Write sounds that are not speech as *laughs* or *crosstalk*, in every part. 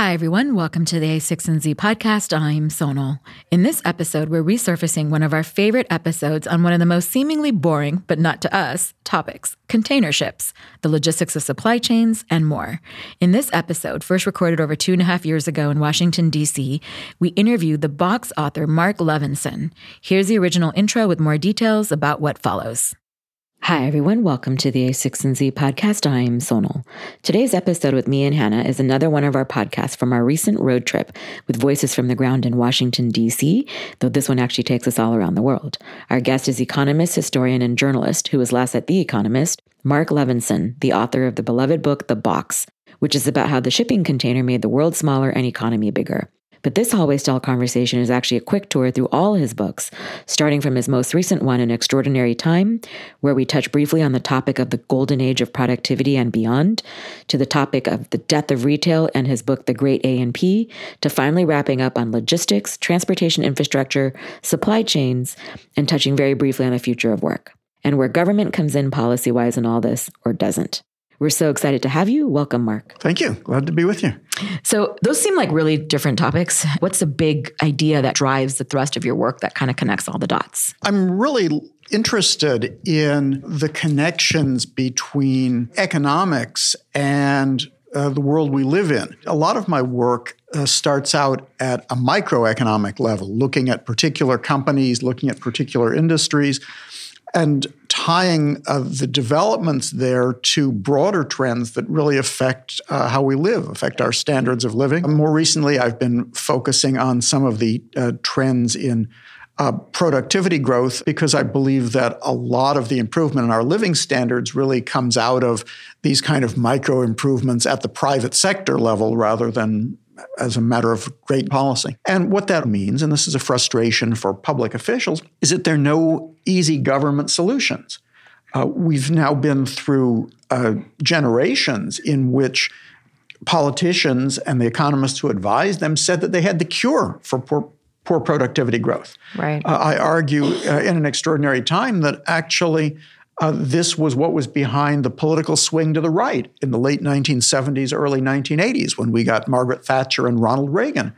Hi, everyone. Welcome to the a16z podcast. I'm Sonal. In this episode, we're resurfacing one of our favorite episodes on one of the most seemingly boring, but not to us, topics container ships, the logistics of supply chains, and more. In this episode, first recorded over two and a half years ago in Washington, D.C., we interviewed the box author Marc Levinson. Here's the original intro with more details about what follows. Hi, everyone. Welcome to the a16z podcast. I'm Sonal. Today's episode with me and Hanne is another one of our podcasts from our recent road trip with voices from the ground in Washington, D.C., though this one actually takes us all around the world. Our guest is economist, historian, and journalist who was last at The Economist, Marc Levinson, the author of the beloved book, The Box, which is about how the shipping container made the world smaller and economy bigger. But this hallway style conversation is actually a quick tour through all his books, starting from his most recent one, An Extraordinary Time, where we touch briefly on the topic of the golden age of productivity and beyond, to the topic of the death of retail and his book, The Great A&P, to finally wrapping up on logistics, transportation infrastructure, supply chains, and touching very briefly on the future of work and where government comes in policy wise in all this or doesn't. We're so excited to have you. Welcome, Marc. Thank you. Glad to be with you. So, those seem like really different topics. What's the big idea that drives the thrust of your work that kind of connects all the dots? I'm really interested in the connections between economics and uh, the world we live in. A lot of my work uh, starts out at a microeconomic level, looking at particular companies, looking at particular industries, and tying uh, the developments there to broader trends that really affect uh, how we live, affect our standards of living. More recently, I've been focusing on some of the uh, trends in uh, productivity growth because I believe that a lot of the improvement in our living standards really comes out of these kind of micro improvements at the private sector level rather than as a matter of great policy. And what that means, and this is a frustration for public officials, is that there are no easy government solutions. Uh, we've now been through uh, generations in which politicians and the economists who advised them said that they had the cure for poor, poor productivity growth. Right. Uh, I argue uh, in an extraordinary time that actually uh, this was what was behind the political swing to the right in the late 1970s, early 1980s, when we got Margaret Thatcher and Ronald Reagan,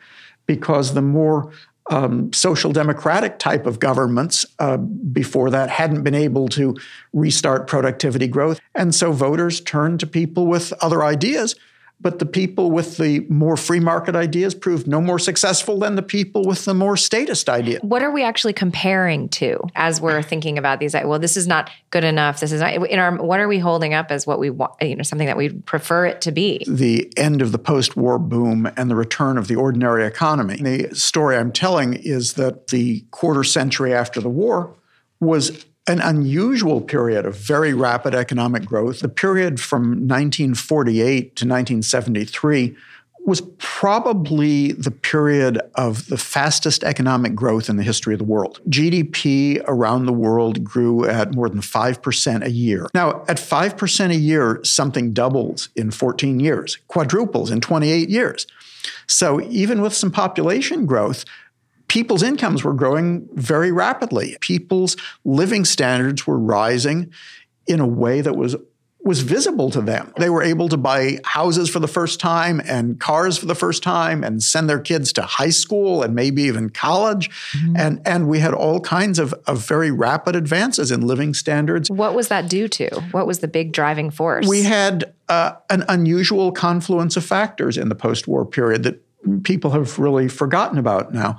because the more um, social democratic type of governments uh, before that hadn't been able to restart productivity growth. And so voters turned to people with other ideas but the people with the more free market ideas proved no more successful than the people with the more statist ideas. What are we actually comparing to as we're thinking about these? Well, this is not good enough. This is not in our. What are we holding up as what we want? You know, something that we prefer it to be. The end of the post-war boom and the return of the ordinary economy. The story I'm telling is that the quarter century after the war was an unusual period of very rapid economic growth. The period from 1948 to 1973 was probably the period of the fastest economic growth in the history of the world. GDP around the world grew at more than 5% a year. Now, at 5% a year, something doubles in 14 years, quadruples in 28 years. So, even with some population growth, people's incomes were growing very rapidly. People's living standards were rising in a way that was was visible to them. They were able to buy houses for the first time and cars for the first time and send their kids to high school and maybe even college. Mm-hmm. And, and we had all kinds of, of very rapid advances in living standards. What was that due to? What was the big driving force? We had uh, an unusual confluence of factors in the post war period that people have really forgotten about now.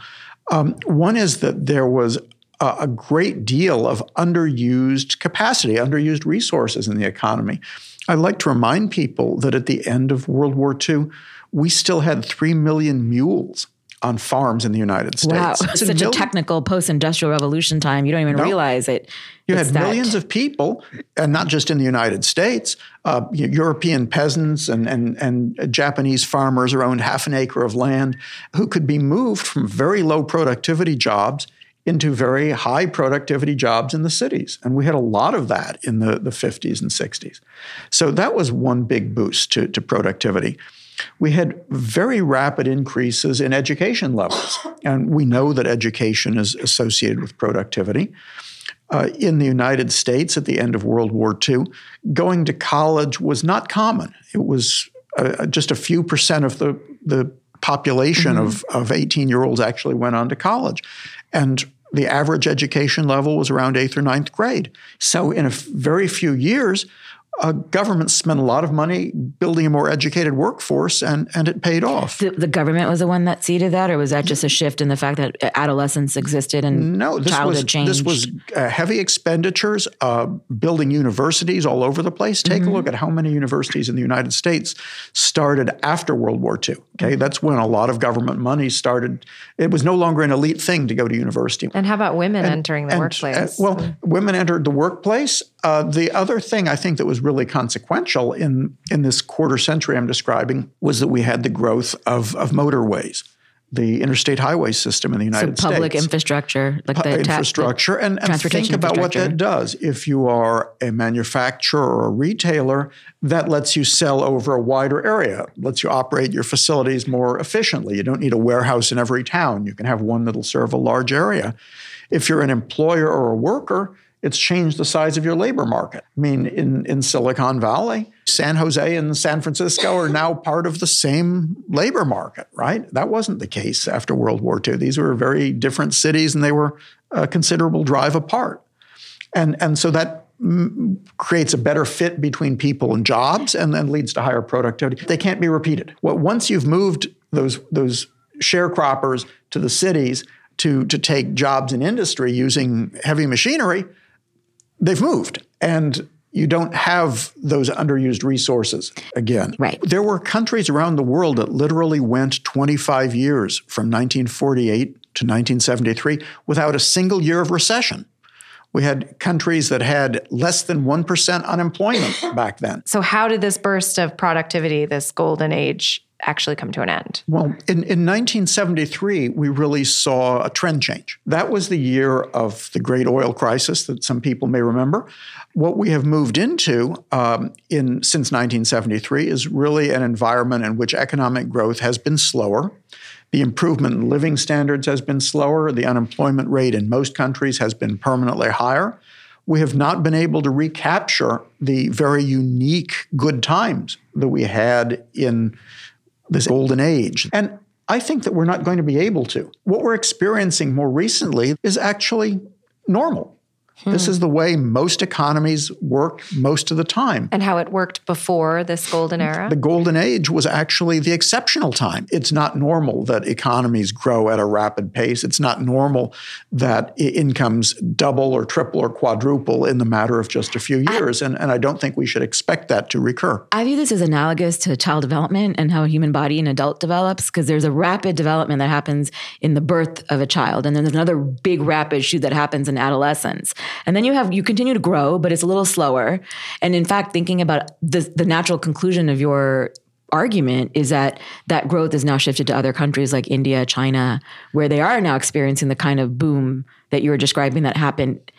Um, one is that there was a, a great deal of underused capacity, underused resources in the economy. I'd like to remind people that at the end of World War II, we still had 3 million mules on farms in the United States. Wow, it's such a, a technical post-industrial revolution time. You don't even no. realize it. You had millions of people, and not just in the United States. Uh, European peasants and, and and Japanese farmers who owned half an acre of land, who could be moved from very low productivity jobs into very high productivity jobs in the cities. And we had a lot of that in the, the 50s and 60s. So that was one big boost to, to productivity we had very rapid increases in education levels. And we know that education is associated with productivity. Uh, in the United States at the end of World War II, going to college was not common. It was uh, just a few percent of the the population of, of 18 year olds actually went on to college. And the average education level was around eighth or ninth grade. So, in a f- very few years, uh, government spent a lot of money building a more educated workforce, and, and it paid off. The, the government was the one that seeded that, or was that just a shift in the fact that adolescence existed and no, this childhood was, changed? This was uh, heavy expenditures, uh, building universities all over the place. Take Mm-hmm. a look at how many universities in the United States started after World War II. Okay, that's when a lot of government money started. It was no longer an elite thing to go to university. And how about women entering the And, workplace? uh, well, women entered the workplace. Uh, the other thing I think that was really consequential in in this quarter century I'm describing was that we had the growth of of motorways, the interstate highway system in the United so public States. Public infrastructure, like the ta- infrastructure, and, and think about what that does. If you are a manufacturer or a retailer, that lets you sell over a wider area, lets you operate your facilities more efficiently. You don't need a warehouse in every town. You can have one that'll serve a large area. If you're an employer or a worker, it's changed the size of your labor market. I mean, in, in Silicon Valley, San Jose and San Francisco are now part of the same labor market, right? That wasn't the case after World War II. These were very different cities and they were a considerable drive apart. And, and so that mm, creates a better fit between people and jobs and then leads to higher productivity. They can't be repeated. Well, once you've moved those, those sharecroppers to the cities to, to take jobs in industry using heavy machinery, they've moved. And you don't have those underused resources again. Right. There were countries around the world that literally went 25 years from 1948 to 1973 without a single year of recession. We had countries that had less than 1% unemployment *coughs* back then. so, how did this burst of productivity, this golden age, actually come to an end? Well, in, in 1973, we really saw a trend change. That was the year of the great oil crisis that some people may remember. What we have moved into um, in since 1973 is really an environment in which economic growth has been slower. The improvement in living standards has been slower. The unemployment rate in most countries has been permanently higher. We have not been able to recapture the very unique good times that we had in this golden age. And I think that we're not going to be able to. What we're experiencing more recently is actually normal. This hmm. is the way most economies work most of the time. And how it worked before this golden era? The golden age was actually the exceptional time. It's not normal that economies grow at a rapid pace. It's not normal that incomes double or triple or quadruple in the matter of just a few years. and, and I don't think we should expect that to recur. I view this as analogous to child development and how a human body and adult develops because there's a rapid development that happens in the birth of a child and then there's another big rapid shoot that happens in adolescence. And then you have you continue to grow but it's a little slower. And in fact thinking about the the natural conclusion of your argument is that that growth is now shifted to other countries like India, China where they are now experiencing the kind of boom that you were describing that happened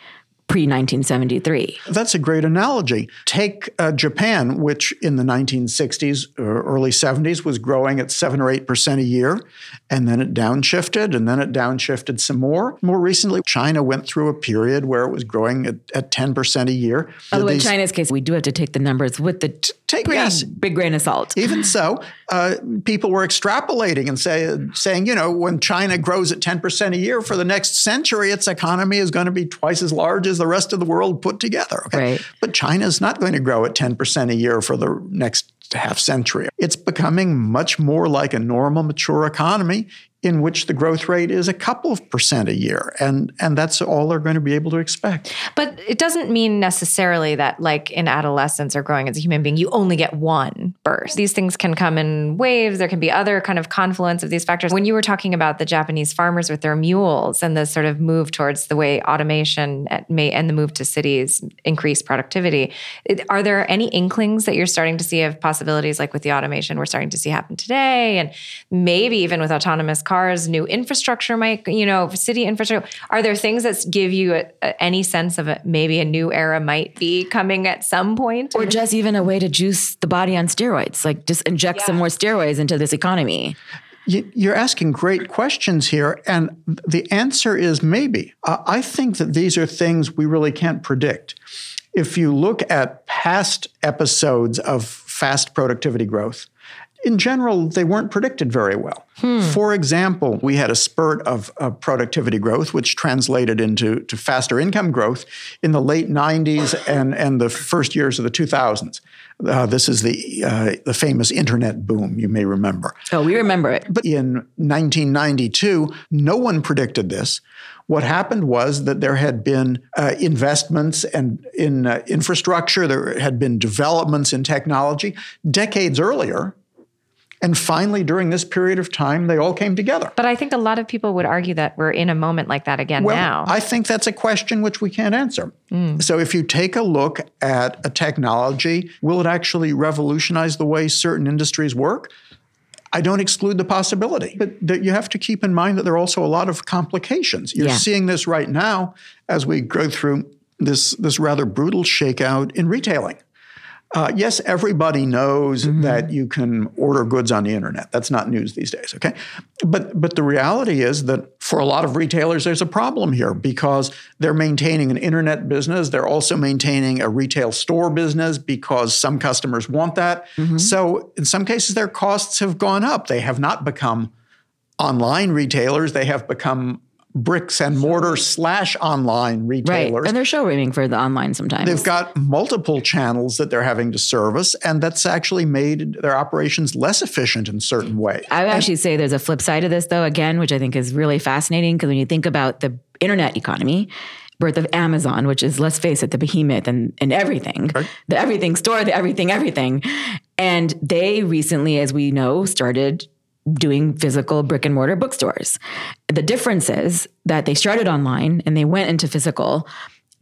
pre 1973. That's a great analogy. Take uh, Japan, which in the 1960s or early 70s was growing at 7 or 8% a year, and then it downshifted, and then it downshifted some more. More recently, China went through a period where it was growing at, at 10% a year. Although in China's case, we do have to take the numbers with the t- take- pretty yes. big grain of salt. Even so, uh, people were extrapolating and say, saying, you know, when China grows at 10% a year for the next century, its economy is going to be twice as large as the rest of the world put together. Okay? Right. But China is not going to grow at 10% a year for the next half century. It's becoming much more like a normal, mature economy in which the growth rate is a couple of percent a year. And, and that's all they're going to be able to expect. But it doesn't mean necessarily that, like in adolescence or growing as a human being, you only get one burst. These things can come in waves. There can be other kind of confluence of these factors. When you were talking about the Japanese farmers with their mules and the sort of move towards the way automation at- may and the move to cities increase productivity, it- are there any inklings that you're starting to see of possibilities like with the automation we're starting to see happen today, and maybe even with autonomous cars? As new infrastructure might, you know, city infrastructure. Are there things that give you a, a- any sense of a, maybe a new era might be coming at some point? Or just even a way to juice the body on steroids, like just inject some more steroids into this economy. You- You're asking great questions here, and the answer is maybe. Uh, I think that these are things we really can't predict. If you look at past episodes of fast productivity growth, in general, they weren't predicted very well. Hmm. For example, we had a spurt of, of, productivity growth, which translated into to faster income growth in the late 90s and, and the first years of the 2000s. Uh, this is the, uh, the famous internet boom, you may remember. Oh, we remember it. But in 1992, no one predicted this. What happened was that there had been uh, investments and in uh, infrastructure, there had been developments in technology decades earlier. And finally, during this period of time, they all came together. But I think a lot of people would argue that we're in a moment like that again well, now. I think that's a question which we can't answer. Mm. So, if you take a look at a technology, will it actually revolutionize the way certain industries work? I don't exclude the possibility, but you have to keep in mind that there are also a lot of complications. You're yeah. seeing this right now as we go through this, this rather brutal shakeout in retailing. Uh, yes, everybody knows mm-hmm. that you can order goods on the internet. That's not news these days, okay? But but the reality is that for a lot of retailers, there's a problem here because they're maintaining an internet business. They're also maintaining a retail store business because some customers want that. Mm-hmm. So in some cases, their costs have gone up. They have not become online retailers. They have become bricks and mortar slash online retailers. Right. And they're showrooming for the online sometimes. They've got multiple channels that they're having to service, and that's actually made their operations less efficient in certain ways. I would actually say there's a flip side of this, though, again, which I think is really fascinating because when you think about the internet economy, birth of Amazon, which is, let's face it, the behemoth and, and everything, right. the everything store, the everything, everything. And they recently, as we know, started doing physical brick and mortar bookstores. The difference is that they started online and they went into physical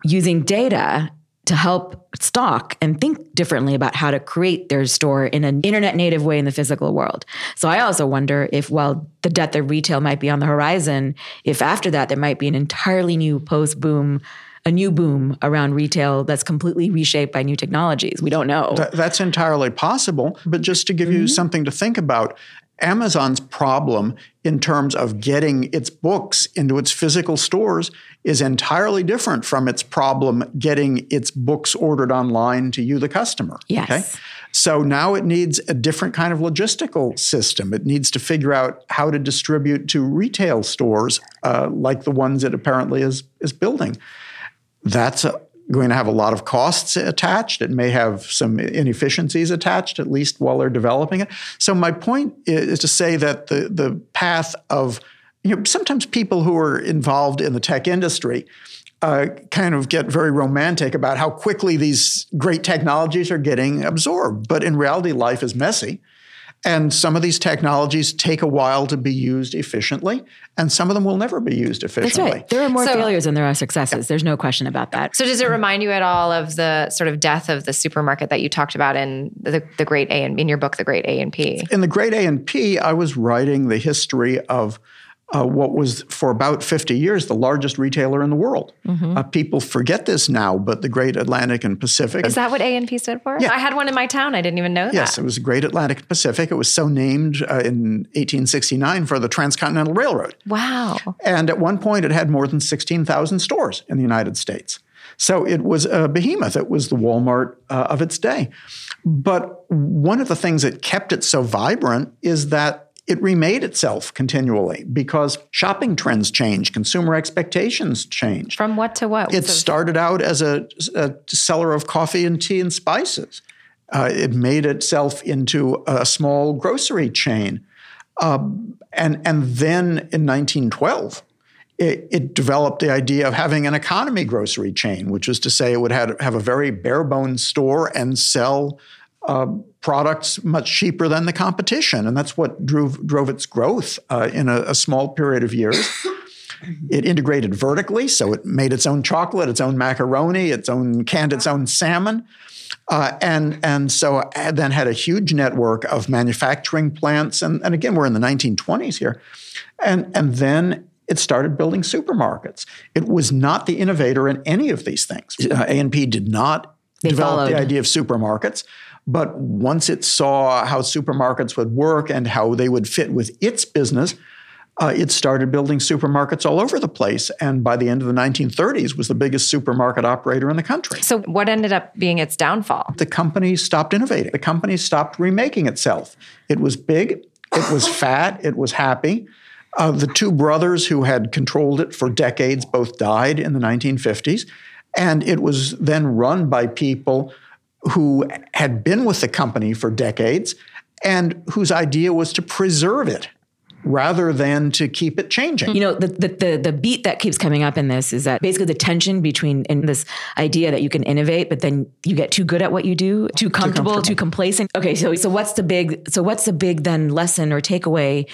using data to help stock and think differently about how to create their store in an internet native way in the physical world. So I also wonder if while the death of retail might be on the horizon, if after that there might be an entirely new post boom a new boom around retail that's completely reshaped by new technologies. We don't know. Th- that's entirely possible. But just to give mm-hmm. you something to think about, Amazon's problem in terms of getting its books into its physical stores is entirely different from its problem getting its books ordered online to you, the customer. Yes. Okay? So now it needs a different kind of logistical system. It needs to figure out how to distribute to retail stores uh, like the ones it apparently is, is building. That's a, going to have a lot of costs attached. It may have some inefficiencies attached, at least while they're developing it. So my point is to say that the the path of you know sometimes people who are involved in the tech industry uh, kind of get very romantic about how quickly these great technologies are getting absorbed. But in reality, life is messy. And some of these technologies take a while to be used efficiently, and some of them will never be used efficiently. That's right. There are more so, failures than there are successes. Yeah. There's no question about that. So, does it remind you at all of the sort of death of the supermarket that you talked about in the, the Great A and in your book, The Great A and P? In the Great A and P, I was writing the history of uh, what was for about 50 years the largest retailer in the world. Mm-hmm. Uh, people forget this now, but the Great Atlantic and Pacific. Is that what A and P stood for? Yeah. I had one in my town. I didn't even know yes, that. Yes, it was the Great Atlantic and Pacific. It was so named uh, in 1869 for the Transcontinental Railroad. Wow. And at one point, it had more than 16,000 stores in the United States. So it was a behemoth. It was the Walmart uh, of its day. But one of the things that kept it so vibrant is that it remade itself continually because shopping trends change, consumer expectations change. From what to what? It started out as a, a, seller of coffee and tea and spices. Uh, it made itself into a small grocery chain. Um, and, and then in 1912, it, it, developed the idea of having an economy grocery chain, which was to say it would have, have a very bare bones store and sell uh, products much cheaper than the competition. And that's what drove, drove its growth uh, in a, a, small period of years. *coughs* it integrated vertically, so it made its own chocolate, its own macaroni, its own canned its own salmon. Uh, and and so then had a huge network of manufacturing plants, and, and again we're in the 1920s here, and and then it started building supermarkets. It was not the innovator in any of these things. Uh, A&P did not they develop followed. the idea of supermarkets. But once it saw how supermarkets would work and how they would fit with its business, uh, it started building supermarkets all over the place. And by the end of the 1930s, was the biggest supermarket operator in the country. So, what ended up being its downfall? The company stopped innovating. The company stopped remaking itself. It was big, it was *laughs* fat, it was happy. Uh, the two brothers who had controlled it for decades both died in the 1950s. And it was then run by people who had been with the company for decades and whose idea was to preserve it rather than to keep it changing. You know, the, the, the the beat that keeps coming up in this is that basically the tension between in this idea that you can innovate, but then you get too good at what you do, too comfortable, too, comfortable. too complacent. Okay, so so what's the big so what's the big then lesson or takeaway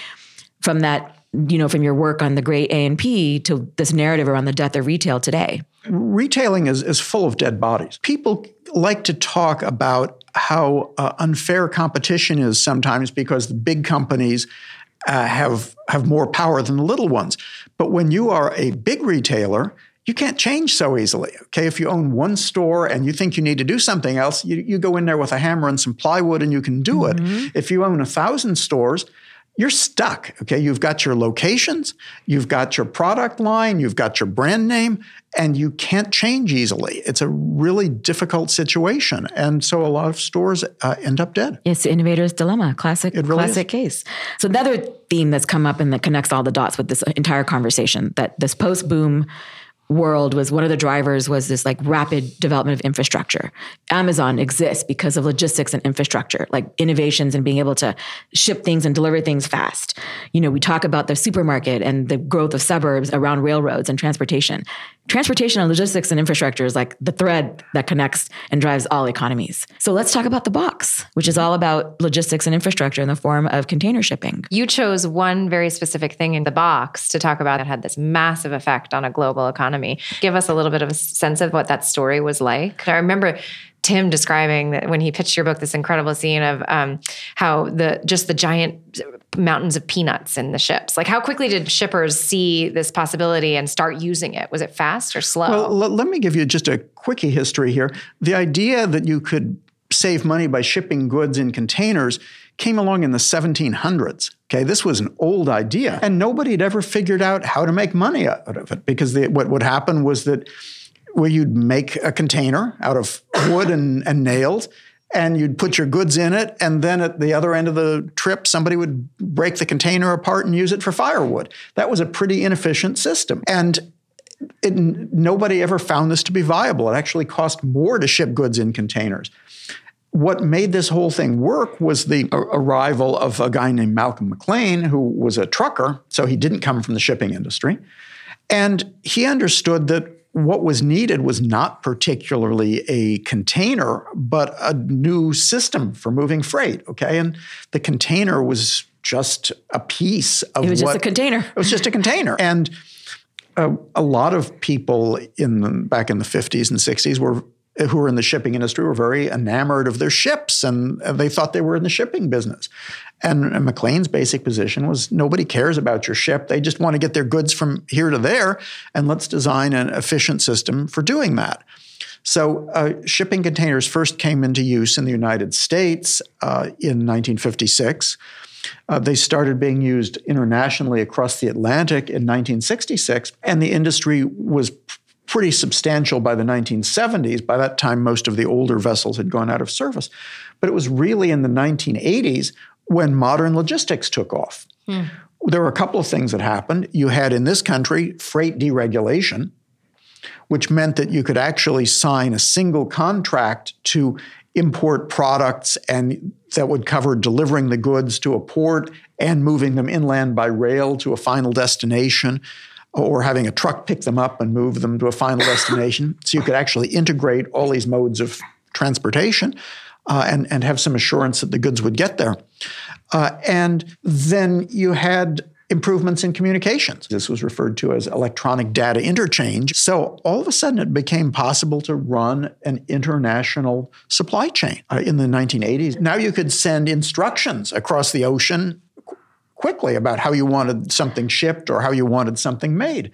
from that? You know, from your work on the great A and P to this narrative around the death of retail today. Retailing is, is full of dead bodies. People like to talk about how uh, unfair competition is sometimes because the big companies uh, have have more power than the little ones. But when you are a big retailer, you can't change so easily. Okay, if you own one store and you think you need to do something else, you, you go in there with a hammer and some plywood and you can do mm-hmm. it. If you own a thousand stores, you're stuck. Okay, you've got your locations, you've got your product line, you've got your brand name, and you can't change easily. It's a really difficult situation, and so a lot of stores uh, end up dead. It's the innovator's dilemma, classic, really classic is. case. So another theme that's come up and that connects all the dots with this entire conversation that this post boom world was one of the drivers was this like rapid development of infrastructure. Amazon exists because of logistics and infrastructure, like innovations and being able to ship things and deliver things fast. You know, we talk about the supermarket and the growth of suburbs around railroads and transportation transportation and logistics and infrastructure is like the thread that connects and drives all economies. So let's talk about the box, which is all about logistics and infrastructure in the form of container shipping. You chose one very specific thing in the box to talk about that had this massive effect on a global economy. Give us a little bit of a sense of what that story was like. I remember Tim describing that when he pitched your book, this incredible scene of um, how the just the giant mountains of peanuts in the ships. Like, how quickly did shippers see this possibility and start using it? Was it fast or slow? Well, l- let me give you just a quickie history here. The idea that you could save money by shipping goods in containers came along in the 1700s. Okay, this was an old idea, and nobody had ever figured out how to make money out of it because the, what would happen was that where you'd make a container out of wood and, and nails and you'd put your goods in it and then at the other end of the trip somebody would break the container apart and use it for firewood. That was a pretty inefficient system. And it, nobody ever found this to be viable. It actually cost more to ship goods in containers. What made this whole thing work was the arrival of a guy named Malcolm McLean, who was a trucker, so he didn't come from the shipping industry. And he understood that what was needed was not particularly a container, but a new system for moving freight. Okay. And the container was just a piece of it was what, just a container. It was just a container. And a, a lot of people in the, back in the 50s and 60s were who were in the shipping industry were very enamored of their ships and they thought they were in the shipping business. And McLean's basic position was nobody cares about your ship. They just want to get their goods from here to there, and let's design an efficient system for doing that. So, uh, shipping containers first came into use in the United States uh, in 1956. Uh, they started being used internationally across the Atlantic in 1966, and the industry was pretty substantial by the 1970s. By that time, most of the older vessels had gone out of service. But it was really in the 1980s when modern logistics took off. Hmm. There were a couple of things that happened. You had in this country freight deregulation, which meant that you could actually sign a single contract to import products and that would cover delivering the goods to a port and moving them inland by rail to a final destination or having a truck pick them up and move them to a final destination. *laughs* So you could actually integrate all these modes of transportation uh, and, and have some assurance that the goods would get there. Uh, and then you had improvements in communications. This was referred to as electronic data interchange. So all of a sudden, it became possible to run an international supply chain uh, in the 1980s. Now you could send instructions across the ocean quickly about how you wanted something shipped or how you wanted something made.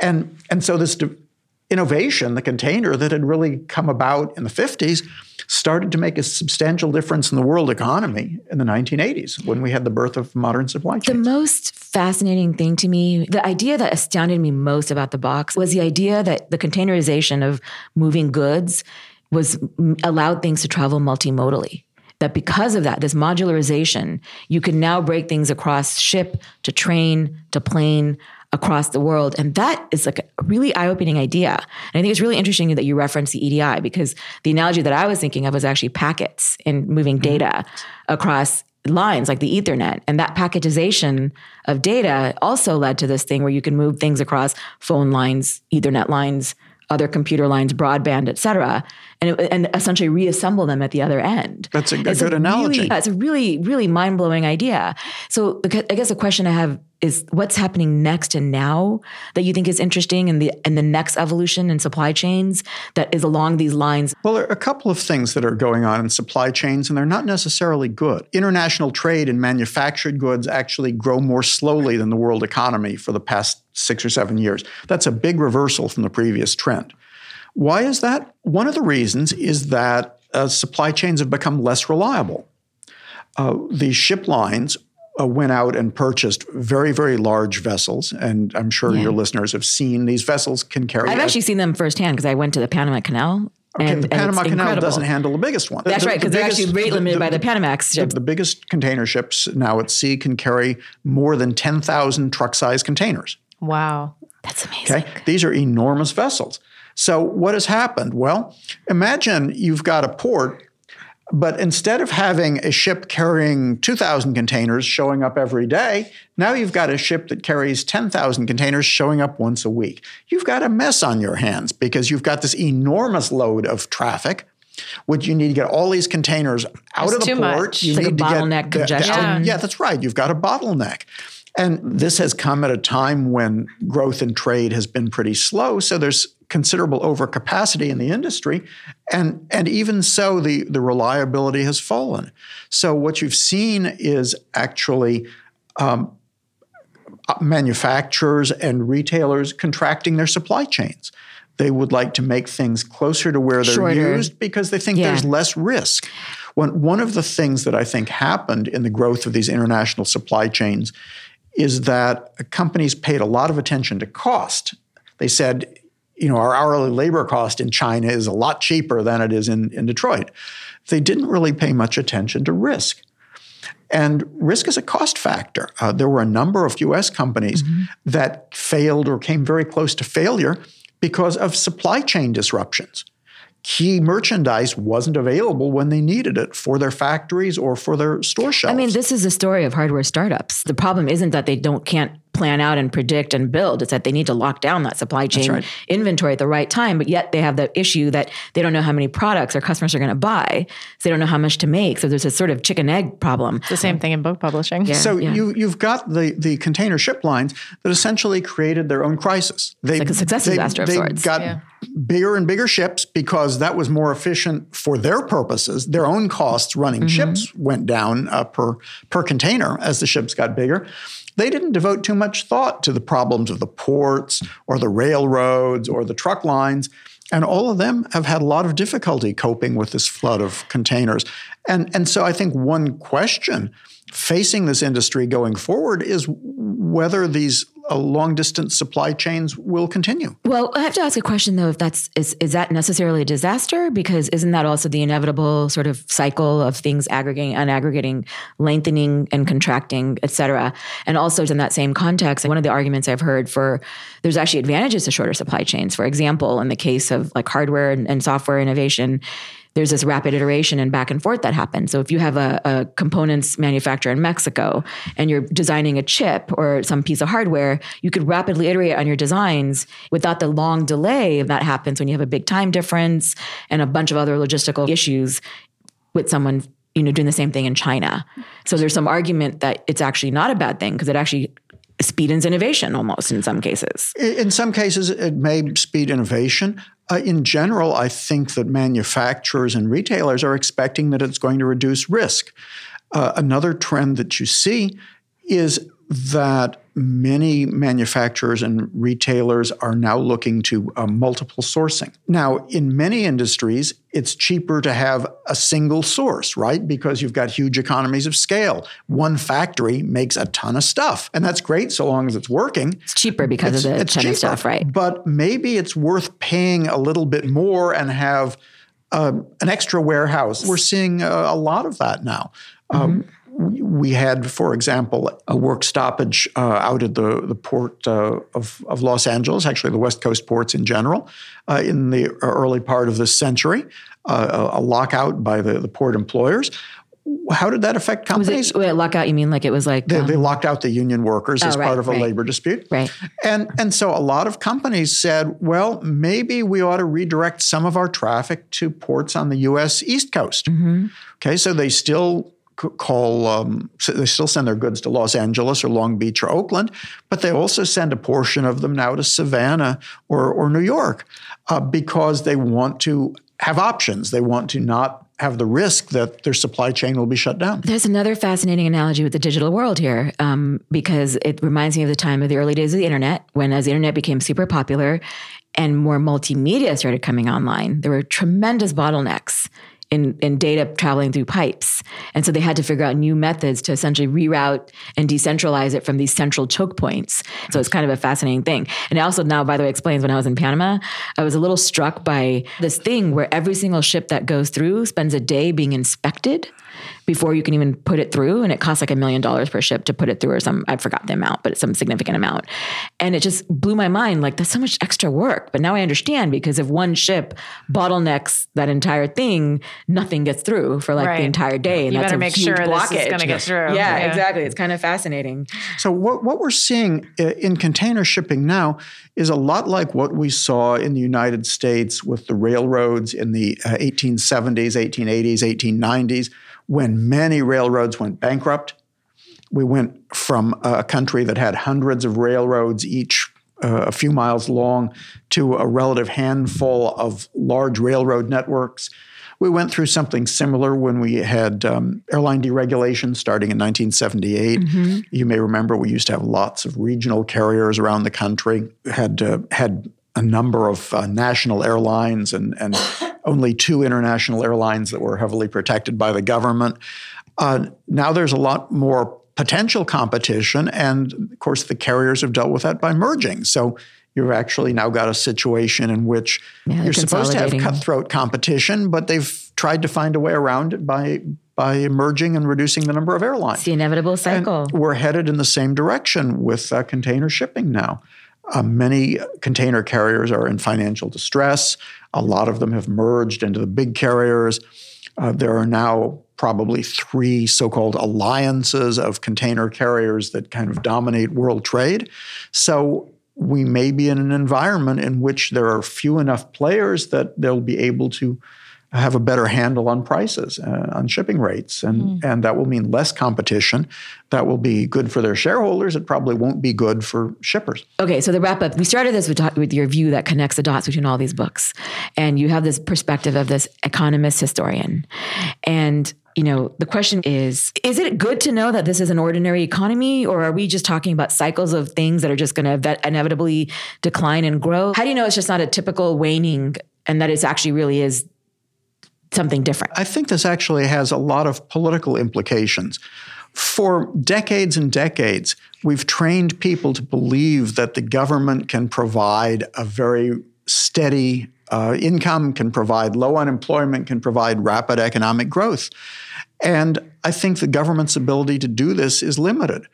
And, and so this de- innovation, the container that had really come about in the 50s, started to make a substantial difference in the world economy in the 1980s when we had the birth of modern supply chains. The most fascinating thing to me, the idea that astounded me most about the box was the idea that the containerization of moving goods was allowed things to travel multimodally that because of that, this modularization, you can now break things across ship to train to plane across the world. And that is like a really eye opening idea. And I think it's really interesting that you reference the EDI because the analogy that I was thinking of was actually packets and moving mm-hmm. data across lines like the ethernet and that packetization of data also led to this thing where you can move things across phone lines ethernet lines other computer lines, broadband, et cetera, and, and essentially reassemble them at the other end. That's a, a good a analogy. Really, it's a really, really mind blowing idea. So I guess the question I have is what's happening next and now that you think is interesting in the in the next evolution in supply chains that is along these lines? Well, there are a couple of things that are going on in supply chains, and they're not necessarily good. International trade in manufactured goods actually grow more slowly than the world economy for the past six or seven years. That's a big reversal from the previous trend. Why is that? One of the reasons is that uh, supply chains have become less reliable. Uh, these ship lines uh, went out and purchased very, very large vessels. And I'm sure yeah. your listeners have seen these vessels can carry. I've actually seen them firsthand because I went to the Panama Canal. Okay, and, the Panama Canal incredible. doesn't handle the biggest one. That's the, right, because the they're actually rate limited the, by the Panamax ships. The, the, biggest container ships now at sea can carry more than 10,000 truck-sized containers. Wow. That's amazing. Okay, these are enormous vessels. So what has happened? Well, imagine you've got a port but instead of having a ship carrying 2,000 containers showing up every day, now you've got a ship that carries 10,000 containers showing up once a week. You've got a mess on your hands because you've got this enormous load of traffic which you need to get all these containers out it's of the too port. Much. You it's need like a bottleneck get, congestion. yeah. yeah, that's right. You've got a bottleneck. And this has come at a time when growth in trade has been pretty slow. So there's considerable overcapacity in the industry. And, and even so, the, the reliability has fallen. So what you've seen is actually um, manufacturers and retailers contracting their supply chains. They would like to make things closer to where they're Shorter. used because they think yeah. there's less risk. One, one of the things that I think happened in the growth of these international supply chains is that companies paid a lot of attention to cost. They said, you know, our hourly labor cost in China is a lot cheaper than it is in, in Detroit. They didn't really pay much attention to risk. And risk is a cost factor. Uh, there were a number of US companies mm-hmm. that failed or came very close to failure because of supply chain disruptions key merchandise wasn't available when they needed it for their factories or for their store shelves. I mean, this is a story of hardware startups. The problem isn't that they don't can't plan out and predict and build. It's that they need to lock down that supply chain right. inventory at the right time, but yet they have the issue that they don't know how many products their customers are going to buy. So they don't know how much to make. So there's a sort of chicken egg problem. It's the same thing in book publishing. Yeah, so yeah. you you've got the the container ship lines that essentially created their own crisis. They, it's like a success disaster of they sorts. got yeah. bigger and bigger ships because that was more efficient for their purposes. Their own costs running mm-hmm. ships went down uh, per per container as the ships got bigger they didn't devote too much thought to the problems of the ports or the railroads or the truck lines. And all of them have had a lot of difficulty coping with this flood of containers. And, and so I think one question facing this industry going forward is whether these uh, long distance supply chains will continue. Well, I have to ask a question though if that's is is that necessarily a disaster because isn't that also the inevitable sort of cycle of things aggregating unaggregating, lengthening and contracting, et cetera. And also in that same context, one of the arguments I've heard for there's actually advantages to shorter supply chains. For example, in the case of like hardware and, and software innovation, there's this rapid iteration and back and forth that happens. So if you have a, a, components manufacturer in Mexico and you're designing a chip or some piece of hardware, you could rapidly iterate on your designs without the long delay that happens when you have a big time difference and a bunch of other logistical issues with someone you know doing the same thing in China. So there's some argument that it's actually not a bad thing because it actually speeds innovation almost in some cases. In some cases, it may speed innovation. Uh, in general, I think that manufacturers and retailers are expecting that it's going to reduce risk. Uh, another trend that you see is that many manufacturers and retailers are now looking to uh, multiple sourcing. Now, in many industries, it's cheaper to have a single source, right? Because you've got huge economies of scale. One factory makes a ton of stuff, and that's great so long as it's working. It's cheaper because it's, of the it's ton cheaper, of stuff, right? But maybe it's worth paying a little bit more and have uh, an extra warehouse. We're seeing a, a lot of that now. Um, mm-hmm we had, for example, a work stoppage uh, out at the, the port uh, of, of Los Angeles, actually the West Coast ports in general, uh, in the early part of this century, uh, a, a lockout by the, the port employers. How did that affect companies? It, wait, lockout? You mean like it was like they, um, they locked out the union workers oh, as right, part of a right. labor dispute, right? And and so a lot of companies said, well, maybe we ought to redirect some of our traffic to ports on the U.S. East Coast. Mm-hmm. Okay, so they still call um, they still send their goods to Los Angeles or Long Beach or Oakland, but they also send a portion of them now to Savannah or, or New York uh, because they want to have options. They want to not have the risk that their supply chain will be shut down. There's another fascinating analogy with the digital world here um, because it reminds me of the time of the early days of the internet when as the internet became super popular and more multimedia started coming online, there were tremendous bottlenecks in, in data traveling through pipes. And so they had to figure out new methods to essentially reroute and decentralize it from these central choke points. So it's kind of a fascinating thing. And it also now, by the way, explains when I was in Panama, I was a little struck by this thing where every single ship that goes through spends a day being inspected before you can even put it through. And it costs like a million dollars per ship to put it through, or some, I forgot the amount, but it's some significant amount. And it just blew my mind like, that's so much extra work. But now I understand because if one ship bottlenecks that entire thing, nothing gets through for like right. the entire day. And you that's better a make huge sure blockage. this is going to get through. Yeah, yeah, exactly. It's kind of fascinating. So what, what we're seeing in container shipping now is a lot like what we saw in the United States with the railroads in the uh, 1870s, 1880s, 1890s when many railroads went bankrupt. We went from a country that had hundreds of railroads, each uh, a few miles long, to a relative handful of large railroad networks. We went through something similar when we had um, airline deregulation starting in 1978. Mm-hmm. You may remember we used to have lots of regional carriers around the country, had uh, had a number of uh, national airlines and, and only two international airlines that were heavily protected by the government. Uh, now there's a lot more potential competition, and of course, the carriers have dealt with that by merging. So you've actually now got a situation in which yeah, you're supposed to have cutthroat competition, but they've tried to find a way around it by by merging and reducing the number of airlines. It's the inevitable cycle. And we're headed in the same direction with uh, container shipping now. Uh, many container carriers are in financial distress. A lot of them have merged into the big carriers. Uh, there are now probably three so called alliances of container carriers that kind of dominate world trade. So we may be in an environment in which there are few enough players that they'll be able to have a better handle on prices, uh, on shipping rates, and mm. and that will mean less competition. That will be good for their shareholders. It probably won't be good for shippers. Okay, so the wrap up. We started this with, with your view that connects the dots between all these books, and you have this perspective of this economist historian, and you know, the question is is it good to know that this is an ordinary economy, or are we just talking about cycles of things that are just going to inevitably decline and grow? How do you know it's just not a typical waning and that it actually really is something different? I think this actually has a lot of political implications. For decades and decades, we've trained people to believe that the government can provide a very steady uh, income, can provide low unemployment, can provide rapid economic growth. And I think the government's ability to do this is limited.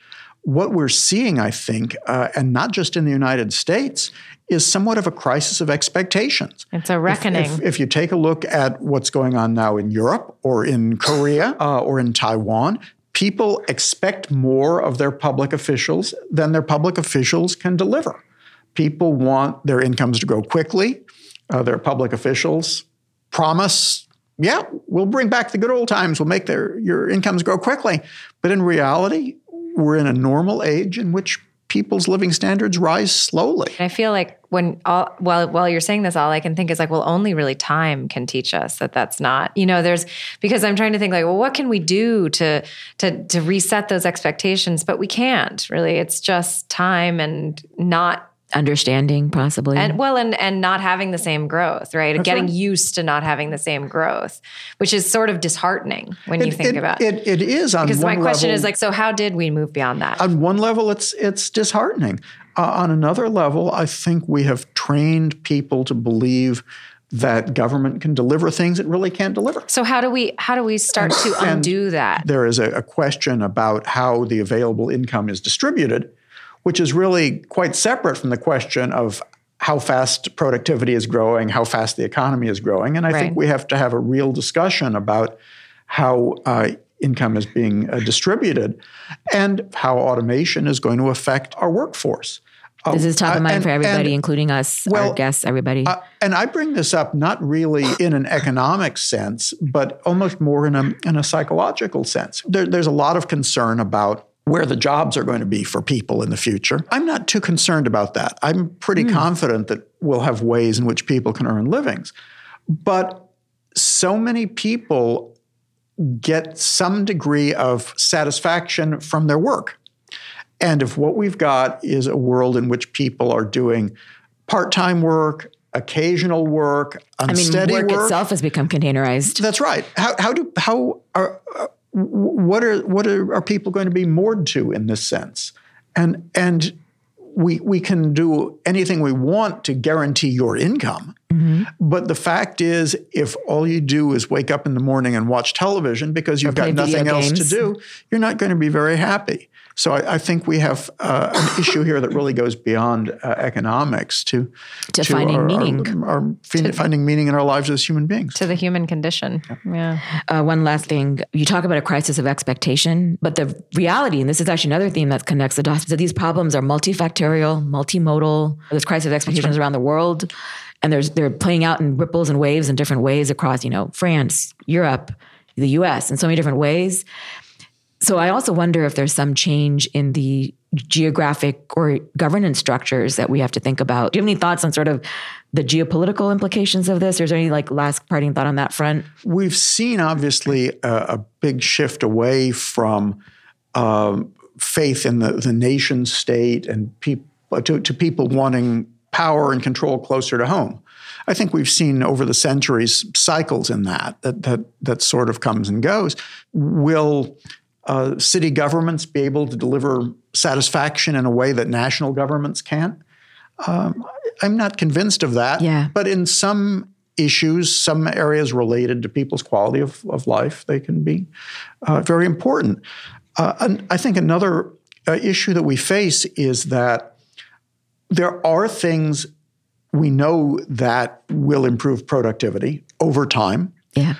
What we're seeing, I think, uh, and not just in the United States, is somewhat of a crisis of expectations. It's a reckoning. If, if, if you take a look at what's going on now in Europe or in Korea *laughs* uh, or in Taiwan, people expect more of their public officials than their public officials can deliver. People want their incomes to grow quickly. Uh, their public officials promise, yeah, we'll bring back the good old times. We'll make their your incomes grow quickly. But in reality, we're in a normal age in which people's living standards rise slowly. I feel like when all while while you're saying this, all I can think is like, well, only really time can teach us that that's not. You know, there's because I'm trying to think like, well, what can we do to to to reset those expectations? But we can't really. It's just time and not understanding possibly and well and and not having the same growth right That's getting right. used to not having the same growth which is sort of disheartening when it, you think it, about it it is on because my question level, is like so how did we move beyond that on one level it's it's disheartening uh, on another level i think we have trained people to believe that government can deliver things it really can't deliver. So how do we how do we start to undo that? There is a, a question about how the available income is distributed which is really quite separate from the question of how fast productivity is growing, how fast the economy is growing. And I right. think we have to have a real discussion about how uh, income is being uh, distributed and how automation is going to affect our workforce. Uh, this is top of mind and, for everybody, and, including us, well, our guests, everybody. Uh, and I bring this up not really in an economic sense, but almost more in a, in a psychological sense. There, there's a lot of concern about where the jobs are going to be for people in the future. I'm not too concerned about that. I'm pretty mm. confident that we'll have ways in which people can earn livings. But so many people get some degree of satisfaction from their work. And if what we've got is a world in which people are doing part time work, occasional work, unsteady I mean, work, work itself has become containerized. That's right. How, how do how are what are what are, are people going to be moored to in this sense? And and we we can do anything we want to guarantee your income. Mm-hmm. But the fact is, if all you do is wake up in the morning and watch television because you've got nothing else to do, you're not going to be very happy. So I, I think we have uh, an issue here that really goes beyond uh, economics to to, to finding our, meaning, our, our to, finding meaning in our lives as human beings, to the human condition. Yeah. yeah. Uh, one last thing, you talk about a crisis of expectation, but the reality, and this is actually another theme that connects the dots, that these problems are multifactorial, multimodal. There's crisis of expectations right. around the world and there's they're playing out in ripples and waves in different ways across you know France, Europe, the U.S. in so many different ways. So I also wonder if there's some change in the geographic or governance structures that we have to think about. Do you have any thoughts on sort of the geopolitical implications of this? Or is there any like last parting thought on that front? We've seen obviously a, a big shift away from um, faith in the, the nation state and people to, to people wanting power and control closer to home. I think we've seen over the centuries cycles in that that that that sort of comes and goes. Will uh, city governments be able to deliver satisfaction in a way that national governments can't? Um, I'm not convinced of that. Yeah. But in some issues, some areas related to people's quality of, of life, they can be uh, very important. Uh, I think another uh, issue that we face is that there are things we know that will improve productivity over time. Yeah.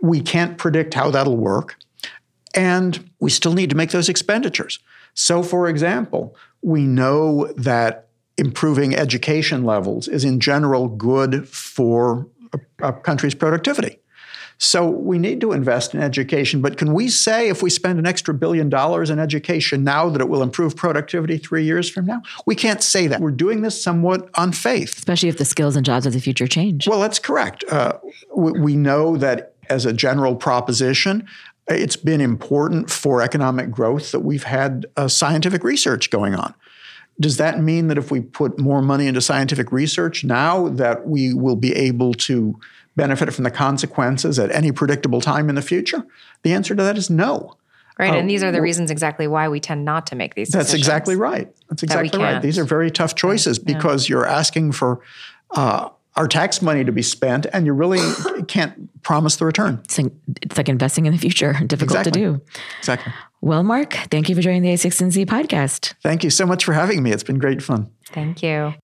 We can't predict how that'll work. And we still need to make those expenditures. So, for example, we know that improving education levels is in general good for a, a country's productivity. So we need to invest in education. But can we say if we spend an extra billion dollars in education now that it will improve productivity three years from now? We can't say that. We're doing this somewhat on faith. Especially if the skills and jobs of the future change. Well, that's correct. Uh, we, we know that as a general proposition, it's been important for economic growth that we've had uh, scientific research going on. Does that mean that if we put more money into scientific research now that we will be able to benefit from the consequences at any predictable time in the future? The answer to that is no. Right, uh, and these are the reasons exactly why we tend not to make these. Decisions. That's exactly right. That's exactly that right. These are very tough choices yeah. because you're asking for uh, our tax money to be spent, and you really *laughs* can't promise the return. It's like, it's like investing in the future. *laughs* Difficult exactly. to do. Exactly. Well, Marc, thank you for joining the A16Z podcast. Thank you so much for having me. It's been great fun. Thank you.